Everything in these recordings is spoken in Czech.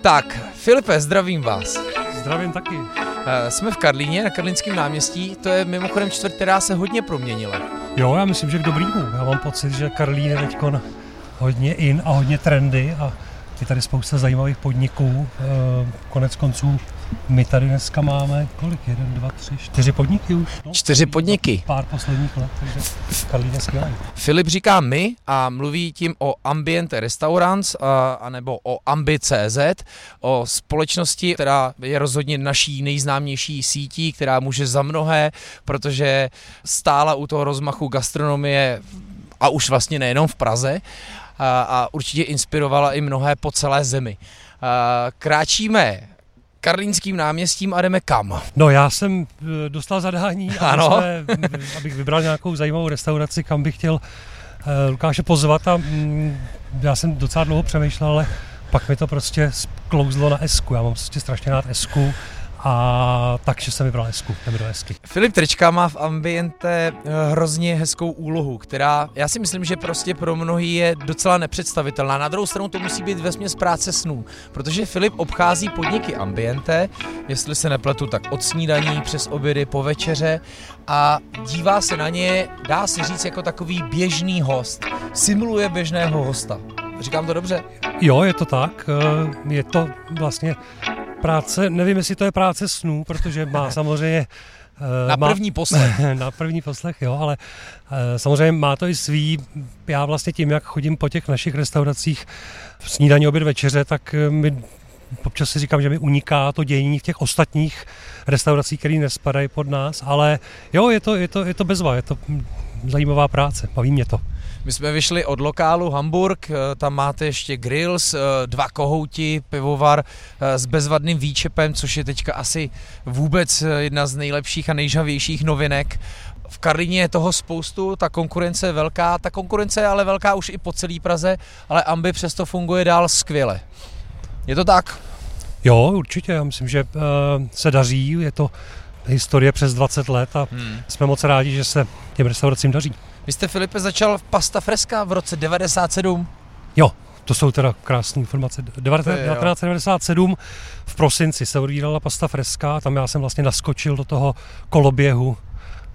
Tak, Filipe, zdravím vás. Zdravím taky. Eh, Jsme v Karlíně, na Karlínském náměstí. To je mimochodem čtvrt, která se hodně proměnila. Jo, já myslím, že k dobrýmu. Já mám pocit, že Karlín je teď hodně in a hodně trendy a je tady spousta zajímavých podniků. Eh, Konec konců my tady dneska máme kolik? Jeden, dva, tři, čtyři podniky už. No, Čtyři podniky. Pár posledních let, takže Karlín je skvělý. Filip říká my a mluví tím o Ambiente Restaurants a, anebo o Ambi.cz, o společnosti, která je rozhodně naší nejznámější sítí, která může za mnohé, protože stála u toho rozmachu gastronomie a už vlastně nejenom v Praze a, a určitě inspirovala i mnohé po celé zemi. A, kráčíme Karlínským náměstím a jdeme kam? No já jsem eh, dostal zadání, aby Ano. jsme, abych vybral nějakou zajímavou restauraci, kam bych chtěl eh, Lukáše pozvat a mm, já jsem docela dlouho přemýšlel, ale pak mi to prostě sklouzlo na Esku. Já mám prostě strašně rád Esku a takže jsem vybral Esku, jdeme do Esky. Filip Trčka má v Ambiente eh, hrozně hezkou úlohu, která já si myslím, že prostě pro mnohý je docela nepředstavitelná. Na druhou stranu to musí být vesměs práce snů, protože Filip obchází podniky Ambiente, jestli se nepletu, tak od snídaní přes obědy po večeře a dívá se na ně, dá se říct, jako takový běžný host. Simuluje běžného hosta. Říkám to dobře? Jo, je to tak, eh, je to vlastně práce, nevím, jestli to je práce snů, protože má samozřejmě eh, Na má- první poslech. na první poslech, jo, ale eh, samozřejmě má to i svý. Já vlastně tím, jak chodím po těch našich restauracích snídaní, oběd, večeře, tak eh, mi občas si říkám, že mi uniká to dění v těch ostatních restauracích, které nespadají pod nás, ale jo, je to, je to, je to bezva, je to hm, zajímavá práce, baví mě to. My jsme vyšli od lokálu Hamburg, eh, tam máte ještě grills, eh, dva kohouti, pivovar eh, s bezvadným výčepem, což je teďka asi vůbec jedna z nejlepších a nejžavějších novinek. V Karlině je toho spoustu, ta konkurence je velká, ta konkurence je ale velká už i po celé Praze, ale Ambi přesto funguje dál skvěle. Je to tak? Jo, určitě, já myslím, že se daří, je to historie přes 20 let a Hmm. jsme moc rádi, že se těm restauracím daří. Vy jste, Filipe, začal v Pasta Fresca v roce 97. Jo, to jsou teda krásné informace. Deva- To je, jo. 1997 v prosinci se odvírala pasta freska, tam já jsem vlastně naskočil do toho koloběhu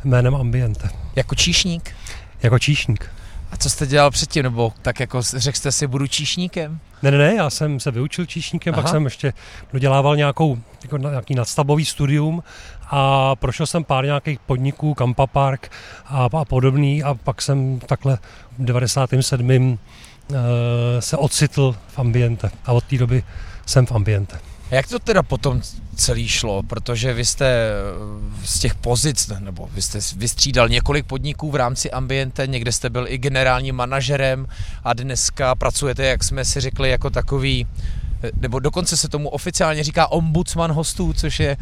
jménem Ambiente, Jako číšník. jako číšník. A co jste dělal předtím, nebo tak jako řekl jste si, budu číšníkem? Ne, ne, ne, já jsem se vyučil číšníkem, pak Aha. jsem ještě dodělával nějakou, jako nějaký nadstavbový studium a prošel jsem pár nějakých podniků, Kampa Park a, a podobný a pak jsem takhle v 97. eh, se ocitl v Ambiente a od té doby jsem v Ambiente. A Jak to teda potom celý šlo? Protože vy jste eh, z těch pozic, nebo vy jste vystřídal několik podniků v rámci Ambiente, někde jste byl i generálním manažerem a dneska pracujete, jak jsme si řekli, jako takový eh, nebo dokonce se tomu oficiálně říká ombudsman hostů, což je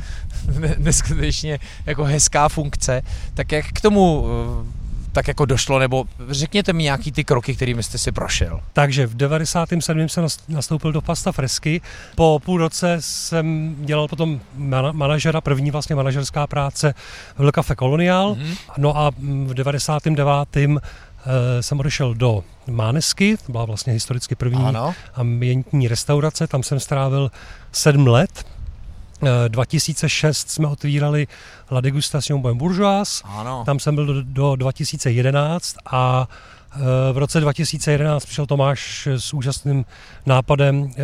ne- neskutečně jako hezká funkce. Tak jak k tomu eh, tak jako došlo, nebo řekněte mi nějaký ty kroky, kterými jste si prošel. Takže v 97. jsem nas- nastoupil do Pasta Fresky. Po půl roce jsem dělal potom mana- manažera, první vlastně manažerská práce v Le Café Colonial. Mhm. No a v 99. eh, jsem odešel do Mánesky, to byla vlastně historicky první Ano. ambientní restaurace, tam jsem strávil sedm let. Eh, 2006 jsme otvírali La Degustation Bon Bourgeois, Ano. tam jsem byl do, do 2011 a eh, v roce 2011 přišel Tomáš s úžasným nápadem, eh,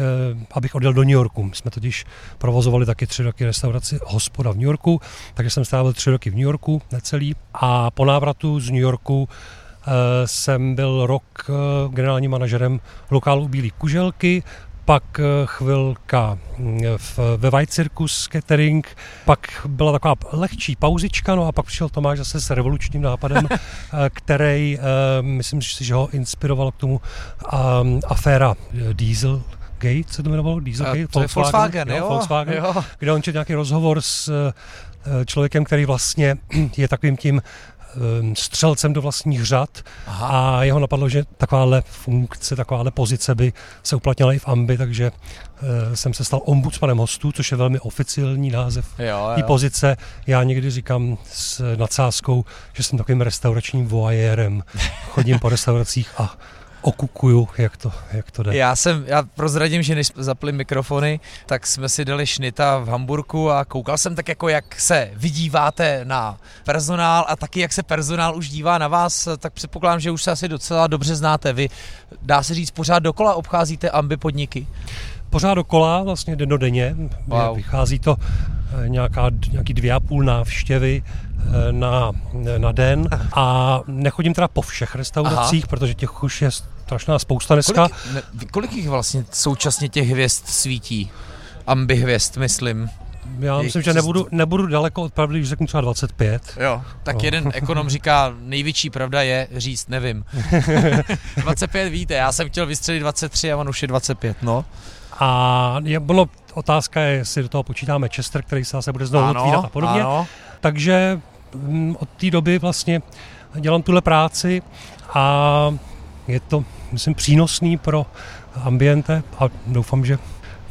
abych odjel do New Yorku. My jsme totiž provozovali taky tři roky restauraci hospoda v New Yorku, takže jsem strávil tři roky v New Yorku, necelý. A po návratu z New Yorku eh, jsem byl rok eh, generálním manažerem lokálu Bílý kuželky, pak eh, chvilka mm, v, ve White Circus Catering, pak byla taková lehčí pauzička, no a pak přišel Tomáš zase s revolučním nápadem, eh, který, eh, myslím si, že ho inspiroval k tomu um, aféra Diesel Gate, se to jmenovalo? Dieselgate? A to je Volkswagen, jo? Volkswagen, jo. kde on četl nějaký rozhovor s člověkem, který vlastně je takovým tím střelcem do vlastních řad Aha. a jeho napadlo, že takováhle funkce, takováhle pozice by se uplatnila i v Ambi, takže eh, jsem se stal ombudsmanem hostů, což je velmi oficiální název té pozice. Já někdy říkám s nadsázkou, že jsem takovým restauračním voajérem. Chodím po restauracích a okukuju, jak to, jak to jde. Já jsem, já prozradím, že než zapli mikrofony, tak jsme si dali šnita v Hamburku a koukal jsem tak jako, jak se vydíváte na personál a taky jak se personál už dívá na vás, tak předpokládám, že už se asi docela dobře znáte. Vy, dá se říct, pořád dokola obcházíte ambi podniky? Pořád dokola, vlastně dennodenně. Wow. Vychází to eh, nějaká, nějaký dvě a půl návštěvy eh, na, na den a nechodím teda po všech restauracích, Aha. protože těch už je strašná spousta dneska. Kolik, ne, kolik jich vlastně současně těch hvězd svítí? Ambi hvězd, myslím. Já myslím, že nebudu, nebudu daleko od pravdy, když řeknu třeba 25. Jo, tak no. jeden ekonom říká, největší pravda je říct, nevím. 25 víte, já jsem chtěl vystřelit 23 a on už je 25, no. A je, bylo, otázka je, jestli do toho počítáme Chester, který se zase bude znovu otvírat a podobně. Ano. Takže m, mm, od té doby vlastně dělám tuhle práci a je to, myslím, přínosný pro ambiente a doufám, že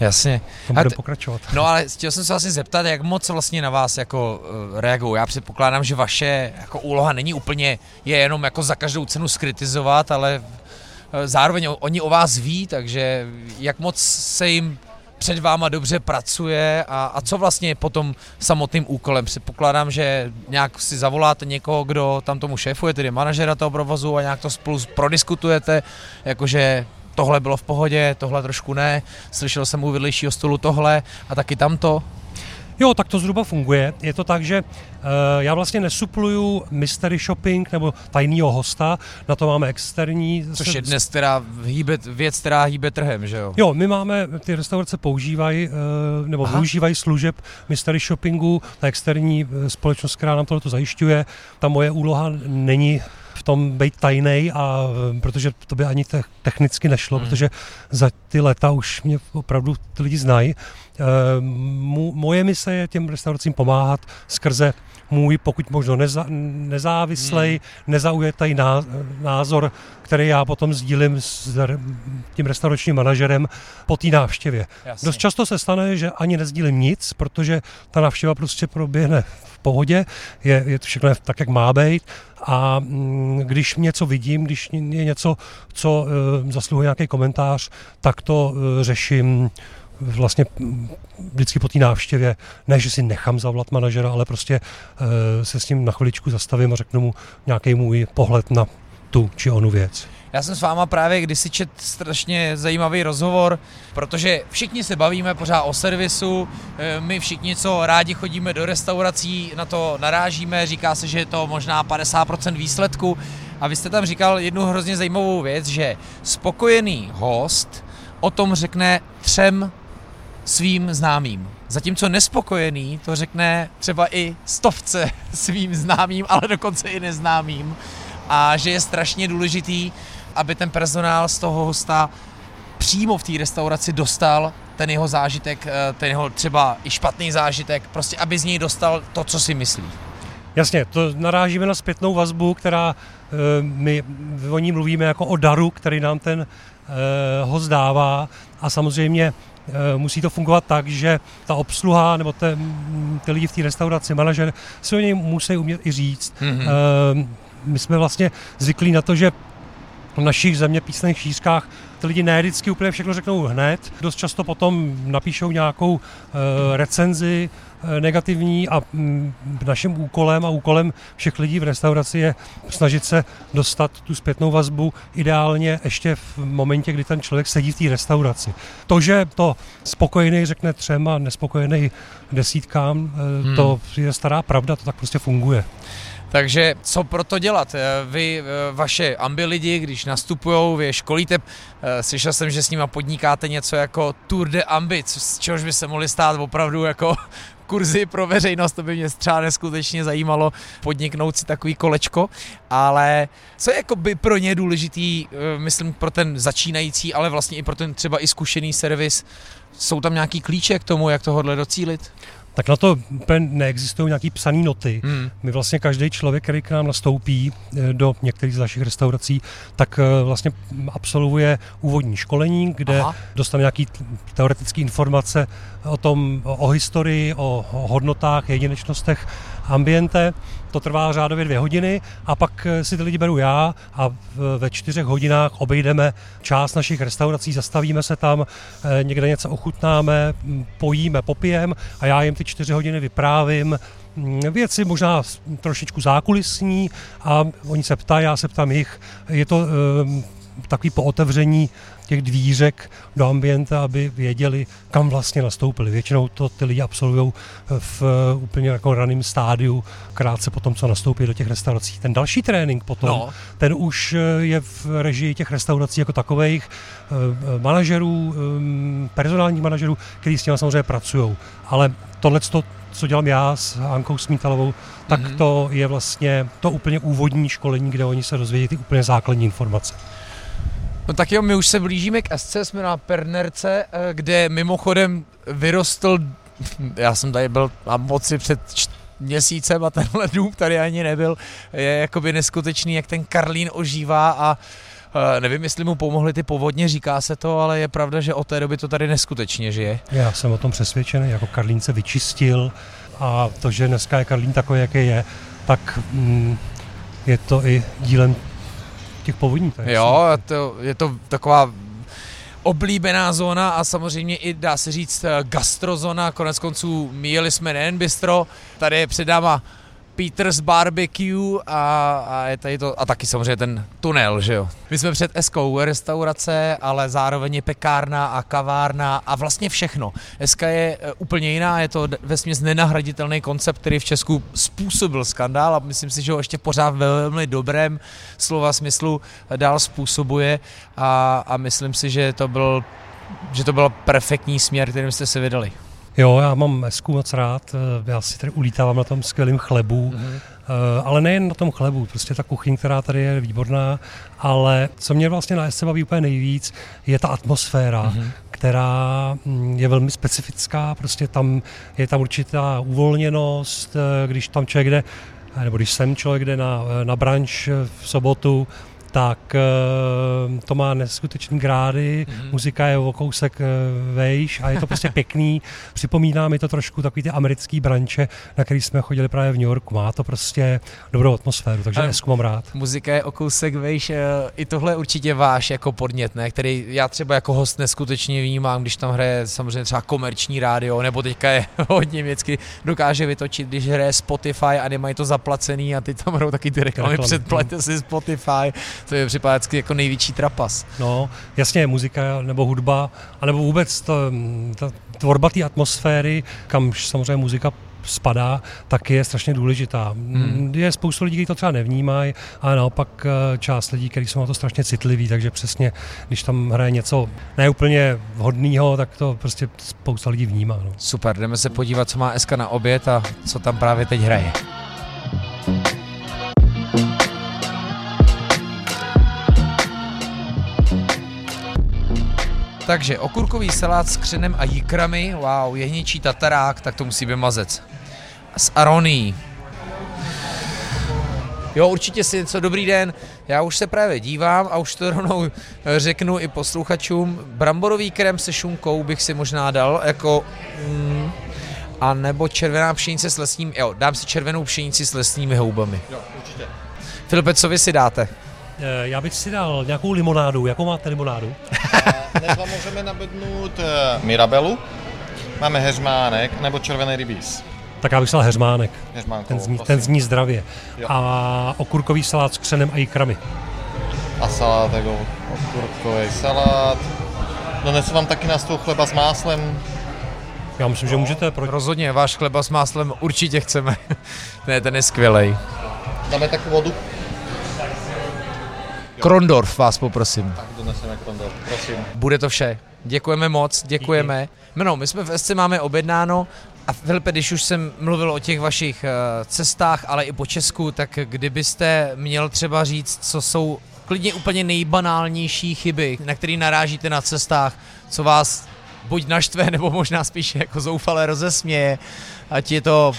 Jasně. To bude pokračovat. No ale chtěl jsem se vlastně zeptat, jak moc vlastně na vás jako uh, reagují. Já předpokládám, že vaše jako úloha není úplně, je jenom jako za každou cenu skritizovat, ale zároveň oni o vás ví, takže jak moc se jim před váma dobře pracuje a, a co vlastně je potom samotným úkolem? Předpokládám, že nějak si zavoláte někoho, kdo tam tomu šéfuje, tedy manažera toho provozu a nějak to spolu prodiskutujete, jakože tohle bylo v pohodě, tohle trošku ne, slyšel jsem u vedlejšího stolu tohle a taky tamto. Jo, tak to zhruba funguje. Je to tak, že uh, já vlastně nesupluju mystery shopping nebo tajného hosta, na to máme externí. Což je dnes teda hýbe, věc, která hýbe trhem, že jo? Jo, my máme, ty restaurace používají uh, nebo Aha. využívají služeb mystery shoppingu, ta externí eh, společnost, která nám tohle zajišťuje. Ta moje úloha není v tom být tajný a protože to by ani te- technicky nešlo, hmm. protože za ty leta už mě opravdu ty lidi znají. E, moje mise je těm restauracím pomáhat skrze můj, pokud možno neza, nezávislej, hmm. nezaujetý ná, názor, který já potom sdílím s tím restauračním manažerem po té návštěvě. Jasně. Dost často se stane, že ani nezdílím nic, protože ta návštěva prostě proběhne v pohodě, je, je to všechno tak, jak má být a mm, když něco vidím, když je něco, co e, zasluhuje nějaký komentář, tak to e, řeším vlastně vždycky po té návštěvě, ne, že si nechám zavolat manažera, ale prostě e, se s ním na chviličku zastavím a řeknu mu nějaký můj pohled na tu či onu věc. Já jsem s váma právě kdysi čet strašně zajímavý rozhovor, protože všichni se bavíme pořád o servisu, eh, my všichni, co rádi chodíme do restaurací, na to narážíme, říká se, že je to možná 50% výsledku a vy jste tam říkal jednu hrozně zajímavou věc, že spokojený host o tom řekne třem svým známým. Zatímco nespokojený to řekne třeba i stovce svým známým, ale dokonce i neznámým. A že je strašně důležitý, aby ten personál z toho hosta přímo v té restauraci dostal ten jeho zážitek, eh, ten jeho třeba i špatný zážitek, prostě aby z něj dostal to, co si myslí. Jasně, to narážíme na zpětnou vazbu, která eh, my o ní mluvíme jako o daru, který nám ten uh, host dává a samozřejmě Eh, musí to fungovat tak, že ta obsluha nebo te, ty lidi v té restauraci, manažer, si o něj musí umět i říct. Mm-hmm. My jsme vlastně zvyklí na to, že v našich zeměpisných šířkách ty lidi ne vždycky úplně všechno řeknou hned. Dost často potom napíšou nějakou uh, recenzi negativní a um, naším úkolem a úkolem všech lidí v restauraci je snažit se dostat tu zpětnou vazbu ideálně ještě v momentě, kdy ten člověk sedí v té restauraci. To, že to spokojený řekne třem a nespokojený desítkám, uh, hmm. to je stará pravda, to tak prostě funguje. Takže co pro to dělat? Eh, vy, eh, vaše ambi lidi, když nastupují, vy je školíte, eh, slyšel jsem, že s nima podnikáte něco jako Tour de Ambi, z čehož by se mohli stát opravdu jako kurzy pro veřejnost, to by mě třeba neskutečně zajímalo podniknout si takový kolečko, ale co je jako by pro ně důležitý, myslím pro ten začínající, ale vlastně i pro ten třeba i zkušený servis, jsou tam nějaký klíče k tomu, jak tohle docílit? Tak na to neexistují nějaký psaný noty. Hmm. My vlastně každý člověk, který k nám nastoupí eh, do některých z našich restaurací, tak eh, vlastně absolvuje úvodní školení, kde Aha. dostane nějaký teoretické informace o tom, o historii, o, o hodnotách, jedinečnostech ambiente. To trvá řádově dvě hodiny a pak eh, si ty lidi beru já a ve čtyřech hodinách obejdeme část našich restaurací, zastavíme se tam, eh, někde něco ochutnáme, pojíme, popijeme a já jim ty čtyři hodiny vyprávím mm, věci možná trošičku zákulisní a oni se ptají, já se ptám jich. Je to takový pootevření těch dvířek do ambienta, aby věděli, kam vlastně nastoupili. Většinou to ty lidi absolvují v úplně jako raném stádiu, krátce potom, co nastoupí do těch restaurací. Ten další trénink potom, no. ten už je v režii těch restaurací jako takových eh, manažerů, eh, personálních manažerů, kteří s těmi samozřejmě pracují. Ale tohle co dělám já s Ankou Smítalovou, tak mm-hmm. to je vlastně to úplně úvodní školení, kde oni se dozvědí ty úplně základní informace. No tak jo, my už se blížíme k SC, jsme na Pernerce, eh, kde mimochodem vyrostl, já jsem tady byl na moci před měsícem a tenhle dům tady ani nebyl, je jakoby neskutečný, jak ten Karlín ožívá a eh, nevím, jestli mu pomohly ty povodně, říká se to, ale je pravda, že od té doby to tady neskutečně žije. Já jsem o tom přesvědčený, jako Karlín se vyčistil a to, že dneska je Karlín takový, jaký je, tak mm, je to i dílem těch povodní. To je jo, to, je to taková oblíbená zóna a samozřejmě i dá se říct eh, gastrozona, konec konců míjeli jsme nejen bistro, tady je před náma Peters Barbecue a, a, je tady to, a taky samozřejmě ten tunel, že jo. My jsme před Eskou restaurace, ale zároveň je pekárna a kavárna a vlastně všechno. Eska je e, úplně jiná, je to ve směs nenahraditelný koncept, který v Česku způsobil skandál a myslím si, že ho ještě pořád ve velmi dobrém slova smyslu dál způsobuje a, a myslím si, že to byl že to byl perfektní směr, kterým jste se vydali. Jo, já mám mesku moc rád, eh, já si tady ulítávám na tom skvělém chlebu, mm-hmm. ale nejen na tom chlebu, prostě ta kuchyň, která tady je výborná, ale co mě vlastně na SC baví úplně nejvíc, je ta atmosféra, mm-hmm která mm, je velmi specifická, prostě tam je tam určitá uvolněnost, eh, když tam člověk jde, nebo když sem člověk jde na, na branč v sobotu, tak eh, to má neskutečný grády, mm-hmm. muzika je o kousek eh, vejš a je to prostě pěkný. Připomíná mi to trošku takový ty americký branče, na který jsme chodili právě v New Yorku. Má to prostě dobrou atmosféru, takže Esku mám rád. Muzika je o kousek vejš, eh, i tohle je určitě váš jako podnět, ne? který já třeba jako host neskutečně vnímám, když tam hraje samozřejmě třeba komerční rádio, nebo teďka je hodně věcky, dokáže vytočit, když hraje Spotify a nemají to zaplacený a ty tam hrajou taky ty reklamy, předplaťte si Spotify, to je připadá jako největší trapas. No, jasně, muzika nebo hudba, anebo vůbec to, ta tvorba té atmosféry, kam samozřejmě muzika spadá, tak je strašně důležitá. Hmm. Je spoustu lidí, kteří to třeba nevnímají, ale naopak eh, část lidí, kteří jsou na to strašně citliví, takže přesně, když tam hraje něco neúplně vhodného, tak to prostě spousta lidí vnímá. No. Super, jdeme se podívat, co má SK na oběd a co tam právě teď hraje. Takže okurkový salát s křenem a jikrami, wow, jehničí tatarák, tak to musí být mazec. S aroní. Jo, určitě si něco, dobrý den, já už se právě dívám a už to rovnou řeknu i posluchačům. Bramborový krem se šunkou bych si možná dal, jako... Mm, a nebo červená pšenice s lesním, jo, dám si červenou pšenici s lesními houbami. Jo, určitě. Filipe, co vy si dáte? Eh, já bych si dal nějakou limonádu. Jakou máte limonádu? Dnes vám můžeme nabídnout eh, Mirabelu, máme heřmánek nebo červený rybíz. Tak já bych dal heřmánek. ten zní, ten zní zdravě. Jo. A okurkový salát s křenem a jikrami. A salát jako okurkový salát. Donesu vám taky na stůl chleba s máslem. Já myslím, že můžete. Pro... Rozhodně, váš chleba s máslem určitě chceme. ne, ten je skvělej. Dáme takovou vodu? Krondorf vás poprosím. Tak doneseme Krondorf, prosím. Bude to vše. Děkujeme moc, děkujeme. No, my jsme v SC máme objednáno a Filipe, když už jsem mluvil o těch vašich uh, cestách, ale i po Česku, tak kdybyste měl třeba říct, co jsou klidně úplně nejbanálnější chyby, na které narážíte na cestách, co vás buď naštve, nebo možná spíš jako zoufale rozesměje, ať je to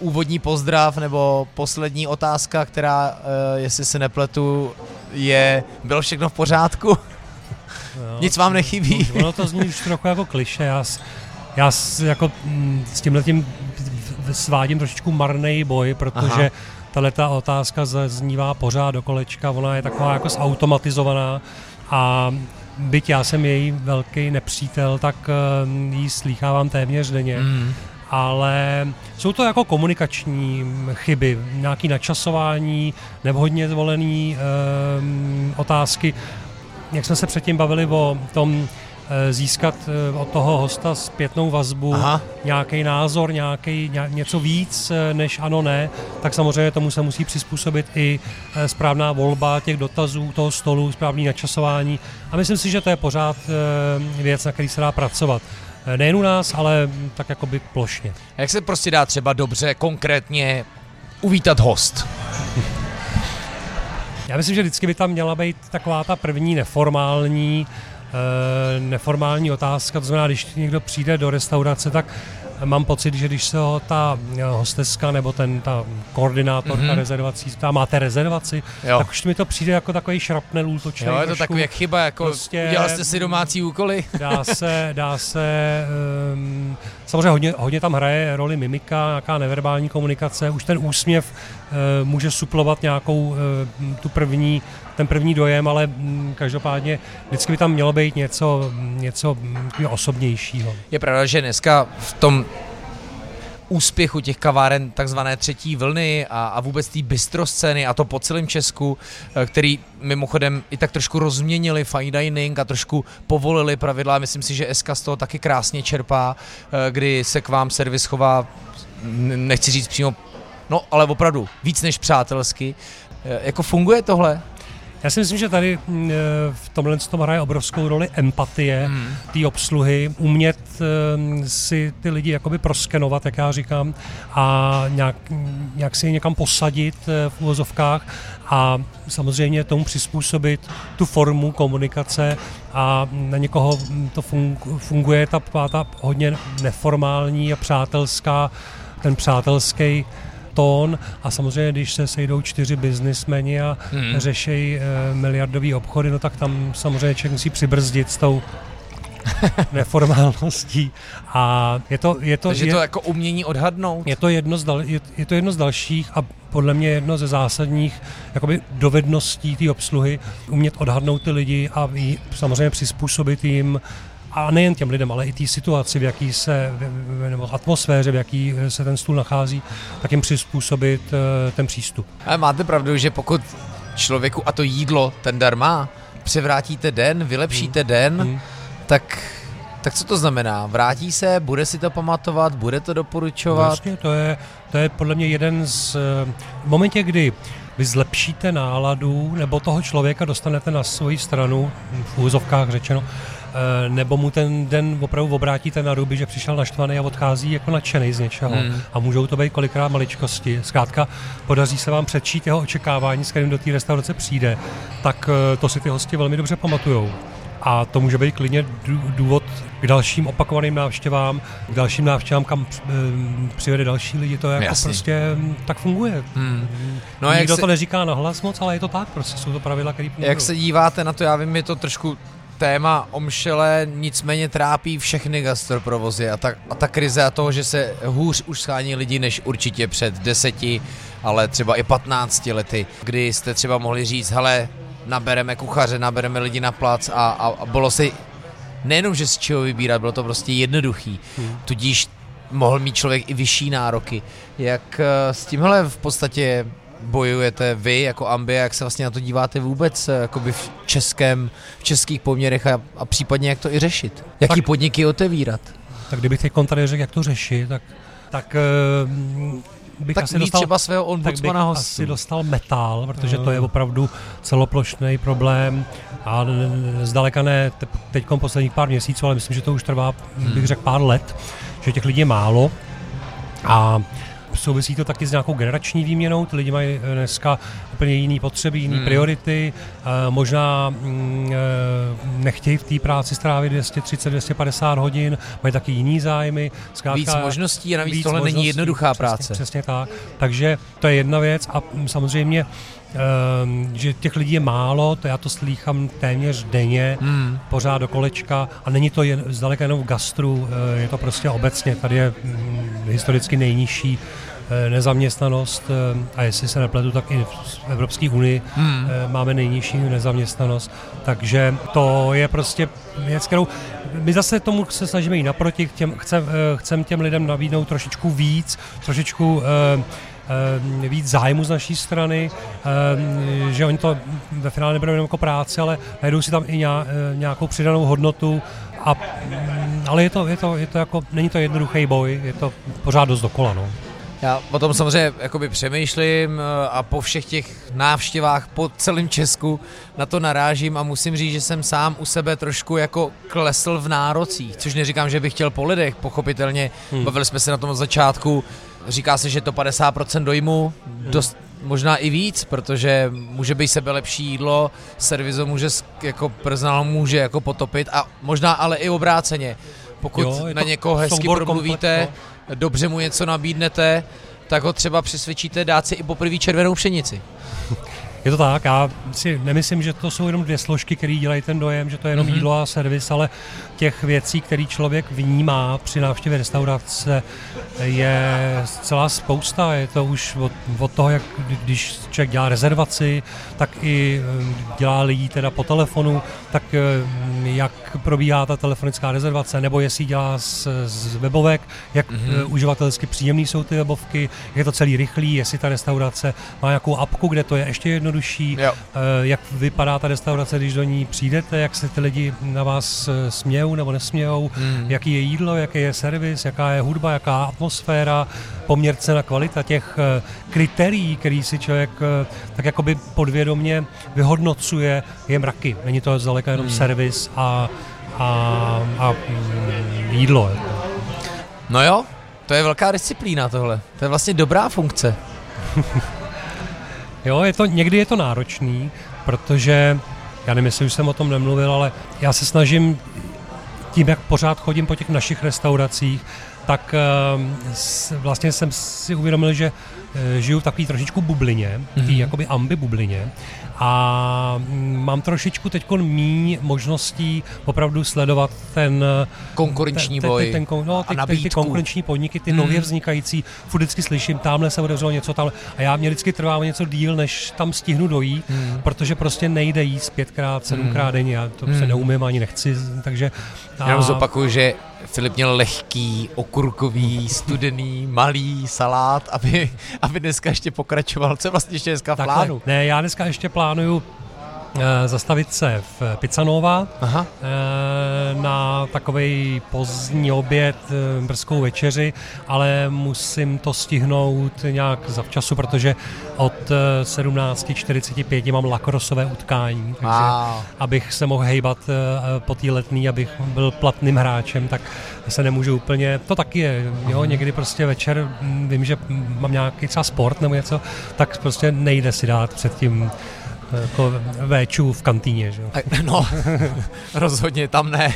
úvodní pozdrav nebo poslední otázka, která, uh, jestli se nepletu, je, bylo všechno v pořádku? Jo, Nic vám nechybí? Ono to zní už trochu jako kliše. Já, já jako mm, s tím letím svádím trošičku marný boj, protože tahle ta otázka zaznívá pořád do kolečka, ona je taková jako zautomatizovaná a byť já jsem její velký nepřítel, tak eh, ji slýchávám téměř denně. Mm. Ale jsou to jako komunikační chyby, nějaké načasování, nevhodně zvolené um, otázky. Jak jsme se předtím bavili o tom Eh, získat eh, od toho hosta zpětnou vazbu, nějaký názor, nějaký, něco víc eh, než ano, ne, tak samozřejmě tomu se musí přizpůsobit i správná volba těch dotazů, toho stolu, správný načasování. A myslím si, že to je pořád věc, na který se dá pracovat. Nejen u nás, ale tak jakoby plošně. Jak se prostě dá třeba dobře, konkrétně uvítat host? Já myslím, že vždycky by tam měla být taková ta první neformální Eh, neformální otázka, to znamená, když někdo přijde do restaurace, tak mám pocit, že když se ho ta eh, hosteska nebo ten, ta koordinátorka mm-hmm. rezervací, ta máte rezervaci, jo. tak už mi to přijde jako takový šrapnel útočný. Jo, je to takový jak chyba, jako prostě, udělal jste si domácí úkoly. Dá se, dá se, um, samozřejmě hodně, hodně tam hraje roli mimika, nějaká neverbální komunikace, už ten úsměv uh, může suplovat nějakou uh, tu první ten první dojem, ale mm, každopádně vždycky by tam mělo být něco, něco mm, osobnějšího. Je pravda, že dneska v tom úspěchu těch kaváren takzvané třetí vlny a, a vůbec té bistroscény a to po celém Česku, eh, který mimochodem i tak trošku rozměnili fine dining a trošku povolili pravidla. Myslím si, že SK z toho taky krásně čerpá, eh, kdy se k vám servis chová, nechci říct přímo, no ale opravdu víc než přátelsky. Eh, jako funguje tohle? Já si myslím, že tady e, v tomhle tom hraje obrovskou roli empatie hmm. té obsluhy, umět e, si ty lidi jakoby proskenovat, jak já říkám, a nějak, nějak si je někam posadit e, v úvozovkách a samozřejmě tomu přizpůsobit tu formu komunikace a na někoho to funguje ta, ta hodně neformální a přátelská, ten přátelský tón a samozřejmě, když se sejdou čtyři biznismeni a hmm. řešejí e, miliardový obchody, no tak tam samozřejmě člověk musí přibrzdit s tou neformálností. A je to, je to, Takže je, to jako umění odhadnout? Je to, jedno z dal, je, je to jedno z dalších a podle mě jedno ze zásadních jakoby dovedností té obsluhy, umět odhadnout ty lidi a samozřejmě přizpůsobit jim a nejen těm lidem, ale i té situaci, v jaký se, nebo atmosféře, v jaký se ten stůl nachází, tak jim přizpůsobit eh, ten přístup. Ale máte pravdu, že pokud člověku, a to jídlo ten dar má, převrátíte den, vylepšíte hmm. den, hmm. tak tak co to znamená? Vrátí se, bude si to pamatovat, bude to doporučovat? Vlastně to je, to je podle mě jeden z... Eh, v momentě, kdy vy zlepšíte náladu, nebo toho člověka dostanete na svoji stranu, v úzovkách řečeno, nebo mu ten den opravdu obrátíte na ruby, že přišel naštvaný a odchází jako nadšený z něčeho. Hmm. A můžou to být kolikrát maličkosti. Zkrátka, podaří se vám předčít jeho očekávání, s kterým do té restaurace přijde, tak eh, to si ty hosti velmi dobře pamatujou. A to může být klidně důvod k dalším opakovaným návštěvám, k dalším návštěvám, kam eh, přivede další lidi. To jako Jasný. prostě hm, tak funguje. Hmm. No Nikdo se... to neříká nahlas moc, ale je to tak, prostě jsou to pravidla, které Jak se díváte na to, já vím, je to trošku téma omšele nicméně trápí všechny gastroprovozy a ta, a ta krize a toho, že se hůř už schání lidi než určitě před deseti, ale třeba i patnácti lety, kdy jste třeba mohli říct, hele, nabereme kuchaře, nabereme lidi na plac a, a, a bylo si nejenom, že z čeho vybírat, bylo to prostě jednoduchý. Hmm. Tudíž mohl mít člověk i vyšší nároky. Jak eh, s tímhle v podstatě bojujete vy jako Ambie, jak se vlastně na to díváte vůbec eh, jakoby v českém, v českých poměrech a, a případně jak to i řešit? Jaký tak, podniky otevírat? Tak kdybych teď tady řekl, jak to řešit, tak, tak uh, bych tak asi dostal, třeba svého ombudsmana tak bych asi dostal metal, protože to je opravdu celoplošný problém a zdaleka ne teď posledních pár měsíců, ale myslím, že to už trvá, bych hmm. řekl, pár let, že těch lidí je málo a souvisí to taky s nějakou generační výměnou, ty lidi mají eh, dneska úplně jiné potřeby, jiné hmm. priority, možná mm, eh, nechtějí v té práci strávit 230-250 hodin, mají taky jiný zájmy. Zkrátka, víc možností a navíc tohle možností, není jednoduchá přesně, práce. Přesně tak. Takže to je jedna věc a samozřejmě Um, že těch lidí je málo, to já to slýchám téměř denně, hmm. pořád do kolečka a není to jen, zdaleka jenom v gastru, je to prostě obecně, tady je mm, historicky nejnižší nezaměstnanost a jestli se nepletu, tak i v Evropské unii hmm. máme nejnižší nezaměstnanost. Takže to je prostě věc, kterou my zase tomu se snažíme jít naproti, těm, chcem, chcem těm lidem nabídnout trošičku víc, trošičku Eh, víc zájmu z naší strany, eh, že oni to ve finále neberou jenom jako práce, ale najdou si tam i eh, nějakou přidanou hodnotu. A, mm, ale je to, je to, je to jako, není to jednoduchý boj, je to pořád dost dokola. No. Já o tom samozřejmě jakoby přemýšlím a po všech těch návštěvách po celém Česku na to narážím a musím říct, že jsem sám u sebe trošku jako klesl v nárocích, což neříkám, že bych chtěl po lidech, pochopitelně hmm. bavili jsme se na tom od začátku, Říká se, že to 50% dojmu, dost, možná i víc, protože může být sebe lepší jídlo, servizo může jako personál může jako potopit a možná ale i obráceně. Pokud jo, na někoho hezky promluvíte, komplet, no. Dobře mu něco nabídnete, tak ho třeba přesvědčíte dát si i poprvé červenou pšenici. Je to tak, já si nemyslím, že to jsou jenom dvě složky, které dělají ten dojem, že to je jenom mm-hmm. jídlo a servis, ale těch věcí, které člověk vnímá při návštěvě restaurace, je celá spousta. Je to už od, od toho, jak když člověk dělá rezervaci, tak i eh, dělá lidí teda po telefonu, tak eh, jak probíhá ta telefonická rezervace, nebo jestli dělá z, z webovek, jak mm-hmm. uživatelsky příjemný jsou ty webovky, jak je to celý rychlý, jestli ta restaurace má nějakou apku, kde to je ještě jednodušší, jo. jak vypadá ta restaurace, když do ní přijdete, jak se ty lidi na vás smějou nebo nesmějou, mm. jaký je jídlo, jaký je servis, jaká je hudba, jaká atmosféra, poměr cena kvalita těch kritérií, který si člověk tak jakoby podvědomně vyhodnocuje, je mraky. Není to zdaleka jenom mm. servis a, a, a mm, jídlo. No jo, to je velká disciplína tohle. To je vlastně dobrá funkce. jo, je to, někdy je to náročný, protože já nevím, jestli už jsem o tom nemluvil, ale já se snažím tím, jak pořád chodím po těch našich restauracích, tak uh, vlastně jsem si uvědomil, že žiju v takový trošičku bublině, mm-hmm. tý jakoby ambi bublině a mm, mám trošičku teď míň možností opravdu sledovat ten konkurenční ten, boj ten, ten, no, ty, a ty, ty konkurenční podniky, ty mm. nově vznikající, furt vždycky slyším, tamhle se otevřelo něco, tam a já mě vždycky trvá něco díl, než tam stihnu dojít, mm. protože prostě nejde jíst pětkrát, sedmkrát mm. denně, já to mm. se neumím ani nechci, takže... A... Já zopakuju, že Filip měl lehký, okurkový, studený, malý salát, aby, aby dneska ještě pokračoval. Co vlastně ještě dneska v plánu? Ne, já dneska ještě plánuju zastavit se v Picanova Aha. Eh, na takový pozdní oběd, eh, brzkou večeři, ale musím to stihnout nějak zavčasu, protože od 17.45 mám lakrosové utkání, takže wow. abych se mohl hejbat po té letní, abych byl platným hráčem, tak se nemůžu úplně, to taky je, jo, někdy prostě večer hm, vím, že mám nějaký třeba sport nebo něco, tak prostě nejde si dát před tím jako véčů v kantýně, že No, rozhodně tam ne.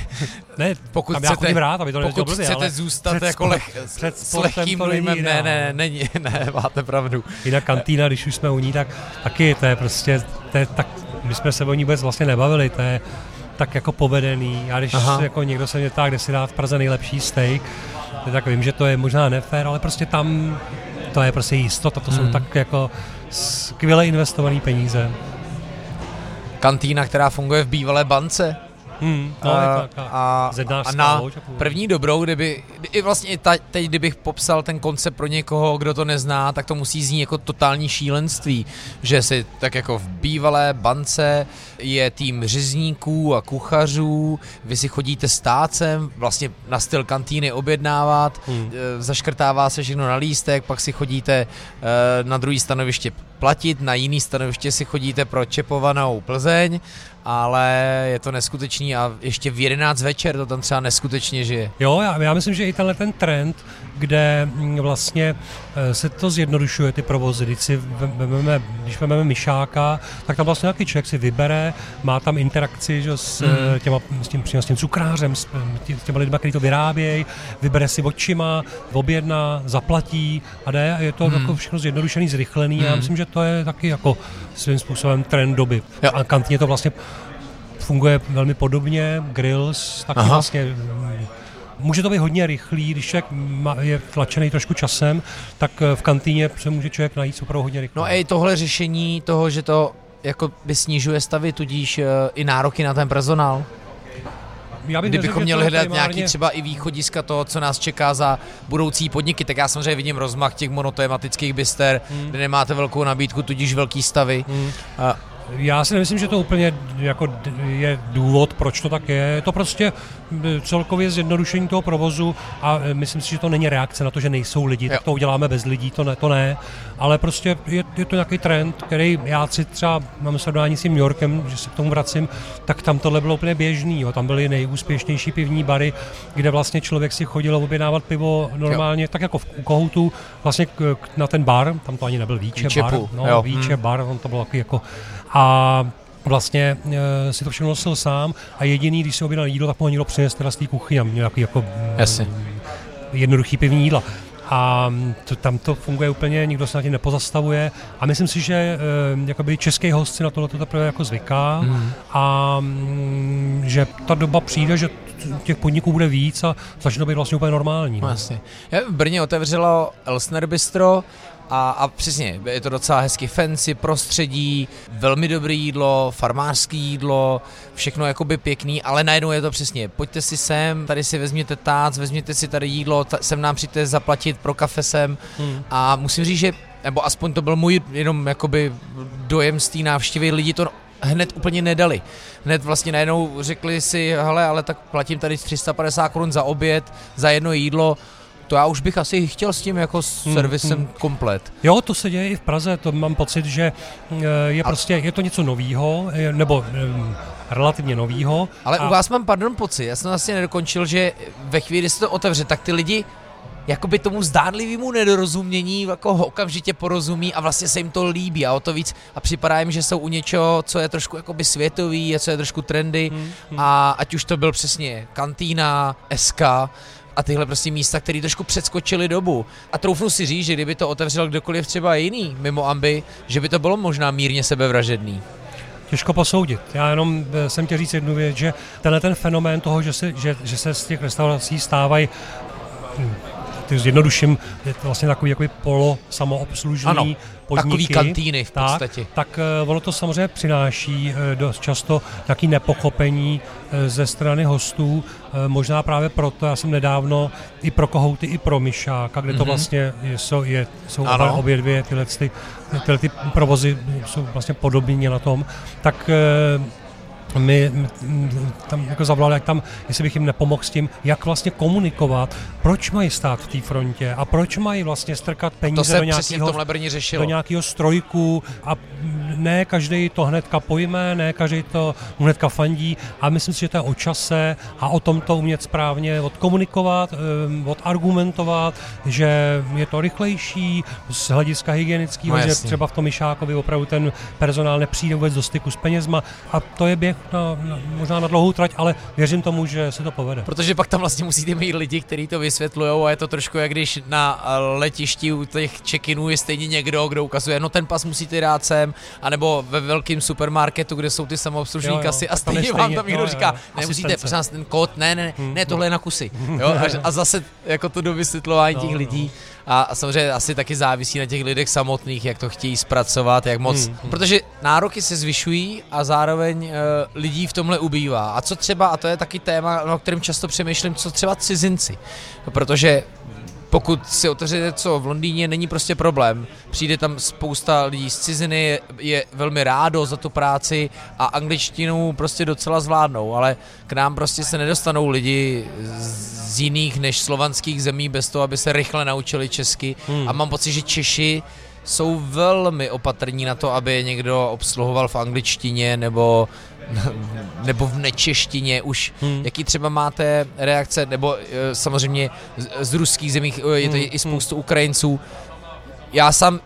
Ne, pokud tam chcete, já rád, aby to pokud blbě, chcete zůstat před jako leh, před s lehkým dojmem, ne, ne, není, ne, máte pravdu. Jinak kantýna, když už jsme u ní, tak taky to je prostě, to je, tak, my jsme se o ní vůbec vlastně nebavili, to je tak jako povedený. Já když Aha. jako někdo se mě ptá, kde si dá v Praze nejlepší steak, tak vím, že to je možná nefér, ale prostě tam to je prostě jistota, to hmm. jsou tak jako skvěle investované peníze kantýna, která funguje v bývalé bance. Hmm, no, a, a, a na první dobrou, kdyby, i vlastně ta, teď, kdybych popsal ten koncept pro někoho, kdo to nezná, tak to musí znít jako totální šílenství, že si tak jako v bývalé bance je tým řezníků a kuchařů, vy si chodíte s tácem, vlastně na styl kantýny objednávat, hmm. E, zaškrtává se všechno na lístek, pak si chodíte e, na druhý stanoviště platit, na jiný stanoviště si chodíte pro čepovanou Plzeň ale je to neskutečný a ještě v 11 večer to tam třeba neskutečně žije. Jo, já, já myslím, že i tenhle ten trend, kde mm, vlastně eh, se to zjednodušuje, ty provozy, když, si vememe, když vezmeme myšáka, tak tam vlastně nějaký člověk si vybere, má tam interakci že, s, mm. těma, s, tím, s tím cukrářem, s, s těma lidmi, kteří to vyrábějí, vybere si očima, objedná, zaplatí a jde. Je to mm. jako všechno zjednodušený, zrychlený. Mm. Já myslím, že to je taky jako svým způsobem trend doby. Jo. A kantýně to vlastně funguje velmi podobně, Grills taky Aha. vlastně Může to být hodně rychlý, když člověk je tlačený trošku časem, tak eh, v kantýně se může člověk najít opravdu hodně rychle. No a i tohle řešení toho, že to jako by snižuje stavy, tudíž uh, i nároky na ten personál. Já bych Kdybychom měli hledat primárně- nějaký třeba i východiska toho, co nás čeká za budoucí podniky, tak já samozřejmě vidím rozmach těch monotematických byster, Hmm. kde nemáte velkou nabídku, tudíž velký stavy. Hmm. Já si nemyslím, že to úplně jako je důvod, proč to tak je. Je to prostě celkově zjednodušení toho provozu a e, myslím si, že to není reakce na to, že nejsou lidi, Jo. tak to uděláme bez lidí, to ne, to ne. Ale prostě je, je to nějaký trend, který já si třeba mám srovnání s tím New Yorkem, že se k tomu vracím, tak tam tohle bylo úplně běžný. Jo. Tam byly nejúspěšnější pivní bary, kde vlastně člověk si chodil objednávat pivo normálně, jo. tak jako v, kohoutu, vlastně k, k, na ten bar, tam to ani nebyl Víče, bar, no, jo. Víče Hmm. bar, on to bylo jako a vlastně e, si to všechno nosil sám a jediný, když si objednal jídlo, tak mu někdo přines teda z té kuchyně a měl nějaký jako mm, Jasně. jednoduchý pivní jídla. A mm, to, tam to funguje úplně, nikdo se na tím nepozastavuje a myslím si, že e, jakoby český host si na tohle to teprve jako zvyká Mhm. a mm, že ta doba přijde, že těch podniků bude víc a začne to být vlastně úplně normální. No, jasně. V Brně otevřelo Elsner Bistro a, a přesně, je to docela hezky fancy prostředí, velmi dobré jídlo, farmářské jídlo, všechno jakoby pěkný, ale najednou je to přesně, pojďte si sem, tady si vezměte tác, vezměte si tady jídlo, ta, sem nám přijďte zaplatit pro kafe sem Hmm. a musím říct, že, nebo aspoň to byl můj jenom jakoby dojem z té návštěvy, lidi to hned úplně nedali. Hned vlastně najednou řekli si, hele, ale tak platím tady 350 korun za oběd, za jedno jídlo, to já už bych asi chtěl s tím jako s Hmm, servisem hmm. komplet. Jo, to se děje i v Praze, to mám pocit, že eh, je prostě, je to něco novýho, nebo eh, relativně novýho. Ale a, u vás mám, pardon, pocit, já jsem vlastně nedokončil, že ve chvíli, kdy se to otevře, tak ty lidi jakoby tomu zdánlivému nedorozumění jako ho okamžitě porozumí a vlastně se jim to líbí a o to víc a připadá jim, že jsou u něčeho, co je trošku jakoby světový, a co je trošku trendy Hmm, hmm. a ať už to byl přesně kantýna, SK a tyhle prostě místa, které trošku předskočily dobu. A troufnu si říct, že kdyby to otevřel kdokoliv třeba jiný mimo Ambi, že by to bylo možná mírně sebevražedný. Těžko posoudit. Já jenom eh, jsem chtěl říct jednu věc, že tenhle ten fenomén toho, že se, že, že se z těch restaurací stávají ty zjednoduším, je to vlastně takový jakoby polo samoobslužný Ano, podniky. Takový kantýny v tak, podstatě. tak eh, ono to samozřejmě přináší eh, dost často nějaký nepochopení eh, ze strany hostů. Možná právě proto, já jsem nedávno i pro Kohouty, i pro Myšáka, kde to Mhm. vlastně je, jsou, je, jsou Ano. obě dvě tyhle, ty, tyhle ty provozy jsou vlastně podobně na tom, tak mi tam jako zavolali, jak tam, jestli bych jim nepomohl s tím, jak vlastně komunikovat, proč mají stát v té frontě a proč mají vlastně strkat peníze do nějakého do nějakého strojku a ne každý to hnedka pojme, ne každý to hnedka fandí a myslím si, že to je o čase a o tom to umět správně odkomunikovat, em, odargumentovat, že je to rychlejší z hlediska hygienického, No že třeba v tom Myšákovi opravdu ten personál nepřijde vůbec do styku s penězma a to je běh na, na, možná na dlouhou trať, ale věřím tomu, že se to povede. Protože pak tam vlastně musíte mít lidi, kteří to vysvětlují a je to trošku jak když na letišti u těch check-inů je stejně někdo, kdo ukazuje, no ten pas musíte dát sem, anebo ve velkém supermarketu, kde jsou ty samoobslužní kasy a stejně vám tam někdo říká, nemusíte, prosím vás, ten kód, ne, ne, Hmm, ne, tohle je na kusy. Jo, a, a zase jako to do vysvětlování No, těch no. lidí. A, a samozřejmě asi taky závisí na těch lidech samotných, jak to chtějí zpracovat, jak moc. Hmm, hmm. Protože nároky se zvyšují a zároveň uh, lidí v tomhle ubývá. A co třeba, a to je taky téma, o kterém často přemýšlím, co třeba cizinci. Protože pokud si otevřete co v Londýně, není prostě problém. Přijde tam spousta lidí z ciziny, je, je velmi rádo za tu práci a angličtinu prostě docela zvládnou, ale k nám prostě se nedostanou lidi z jiných než slovanských zemí bez toho, aby se rychle naučili česky. Hmm. A mám pocit, že Češi jsou velmi opatrní na to, aby někdo obsluhoval v angličtině nebo nebo v nečeštině už. Hmm. Jaký třeba máte reakce, nebo eh, samozřejmě z, z ruských zemích eh, je to Hmm, i spoustu Ukrajinců. Já sám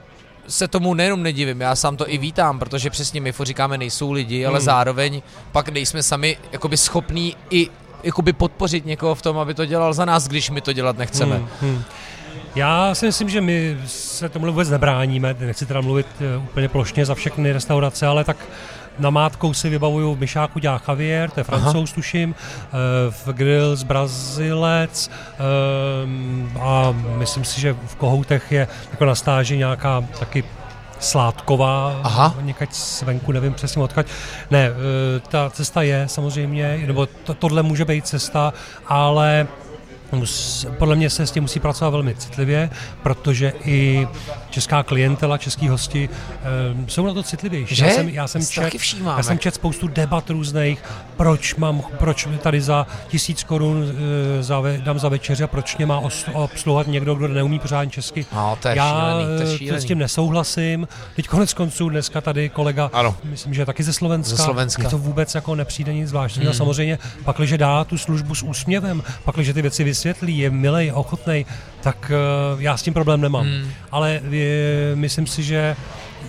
se tomu nejenom nedivím, já sám to i vítám, protože přesně my furt říkáme, nejsou lidi, ale Hmm. zároveň pak nejsme sami jakoby schopní i jakoby podpořit někoho v tom, aby to dělal za nás, když my to dělat nechceme. Hmm, hmm. Já si myslím, že my se tomu vůbec nebráníme, nechci teda mluvit eh, úplně plošně za všechny restaurace, ale tak Namátkou si vybavuju v Myšáku dělá Javier, to je francouz tuším, eh, v Grill z Brazilec eh, a myslím si, že v Kohoutech je jako na stáži nějaká taky sládková, Aha. někať zvenku, nevím přesně odkaď. Ne, ta cesta je samozřejmě, nebo to, tohle může být cesta, ale podle mě se s tím musí pracovat velmi citlivě, protože i česká klientela, český hosti um, jsou na to citlivější. Že? Já jsem, já jsem, čet, já jsem čet spoustu debat různých, proč mám, proč tady za tisíc korun uh, za, dám za večeři a proč mě má obsluhovat někdo, kdo neumí pořádně česky. No, to je já šílený, to je eh, šílený. s tím nesouhlasím. Teď konec konců dneska tady kolega, ano. myslím, že taky ze Slovenska, ze Slovenska. to vůbec jako nepřijde nic zvláštního. Hmm. Samozřejmě pak, když dá tu službu s úsměvem, pak, když ty věci vysvětlí, je milej, ochotnej, tak uh, já s tím problém nemám. Hmm. Ale je, myslím si, že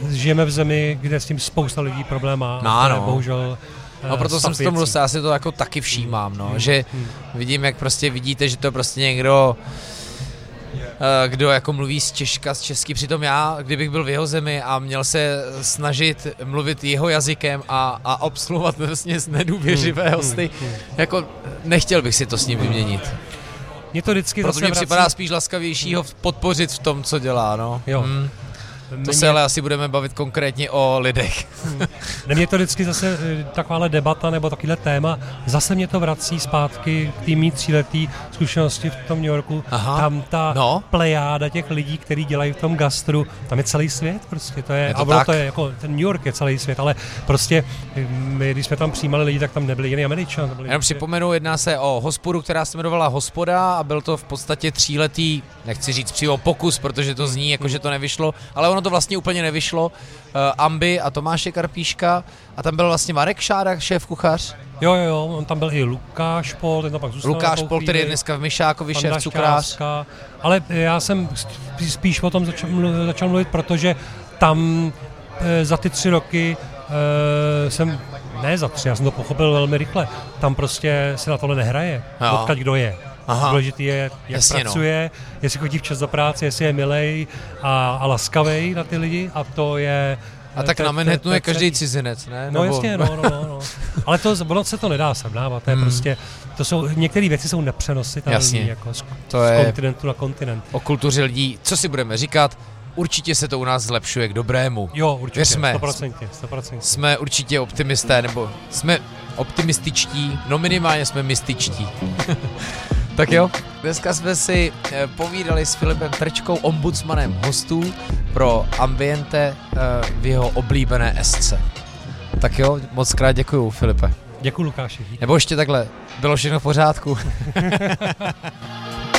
žijeme v zemi, kde s tím spousta lidí problém má. No, no. Bohužel eh, No proto jsem s tom mluvil, já si to jako taky všímám, no, hmm. že hmm. vidím, jak prostě vidíte, že to prostě někdo eh, kdo jako mluví z Češka, z Česky. Přitom já, kdybych byl v jeho zemi a měl se snažit mluvit jeho jazykem a, a obsluhovat vlastně z nedůvěřivé hmm. hosty, jako nechtěl bych si to s ním vyměnit. Mě to vždycky Proto mi připadá spíš laskavější podpořit v tom, co dělá, no. Jo. Hmm. To se ale asi budeme bavit konkrétně o lidech. Mě to vždycky zase eh, takováhle debata nebo takovýhle téma, zase mě to vrací zpátky k tým tříletý zkušenosti v tom New Yorku. Aha. Tam ta no. plejáda těch lidí, kteří dělají v tom gastru, tam je celý svět prostě. To je, je to a tak? to je jako, ten New York je celý svět, ale prostě eh, my, když jsme tam přijímali lidi, tak tam nebyli jiný Američan. Jenom prostě... připomenu, jedná se o hospodu, která se jmenovala Hospoda a byl to v podstatě tříletý, nechci říct přímo pokus, protože to zní jako, že to nevyšlo, ale ono to vlastně úplně nevyšlo. Uh, Amby a Tomáše Karpíška a tam byl vlastně Marek Šárek, šéf kuchař. Jo, jo, jo, on tam byl i Lukáš Pol, ten tam pak zůstal Lukáš Pol, který je dneska v Myšákovi, šéf cukrář. Ale já jsem spíš o tom začal, mluvit, začal mluvit, protože tam e, za ty tři roky e, jsem, ne za tři, já jsem to pochopil velmi rychle, tam prostě se na tohle nehraje, odkud kdo je. Aha. Důležitý je, jak Jasně, no. pracuje, no. jestli chodí včas do práce, jestli je milej a, a laskavej na ty lidi a to je a tak te, na Manhattanu je každý cizinec, ne? No Nebo... jasně, no, no, no, no. Ale to, ono se to nedá srovnávat, to je hmm. prostě, to jsou, některé věci jsou nepřenositelné jako z, to z je kontinentu na kontinent. O kultuře lidí, co si budeme říkat, určitě se to u nás zlepšuje k dobrému. Jo, určitě, Věřme, 100%, 100%. Jsme určitě optimisté, nebo jsme optimističtí, no minimálně jsme mystičtí. Tak jo, dneska jsme si eh, povídali s Filipem Trčkou, ombudsmanem hostů pro Ambiente eh, v jeho oblíbené SC. Tak jo, moc krát děkuju, Filipe. Děkuji, Lukáši. Nebo ještě takhle, bylo všechno v pořádku.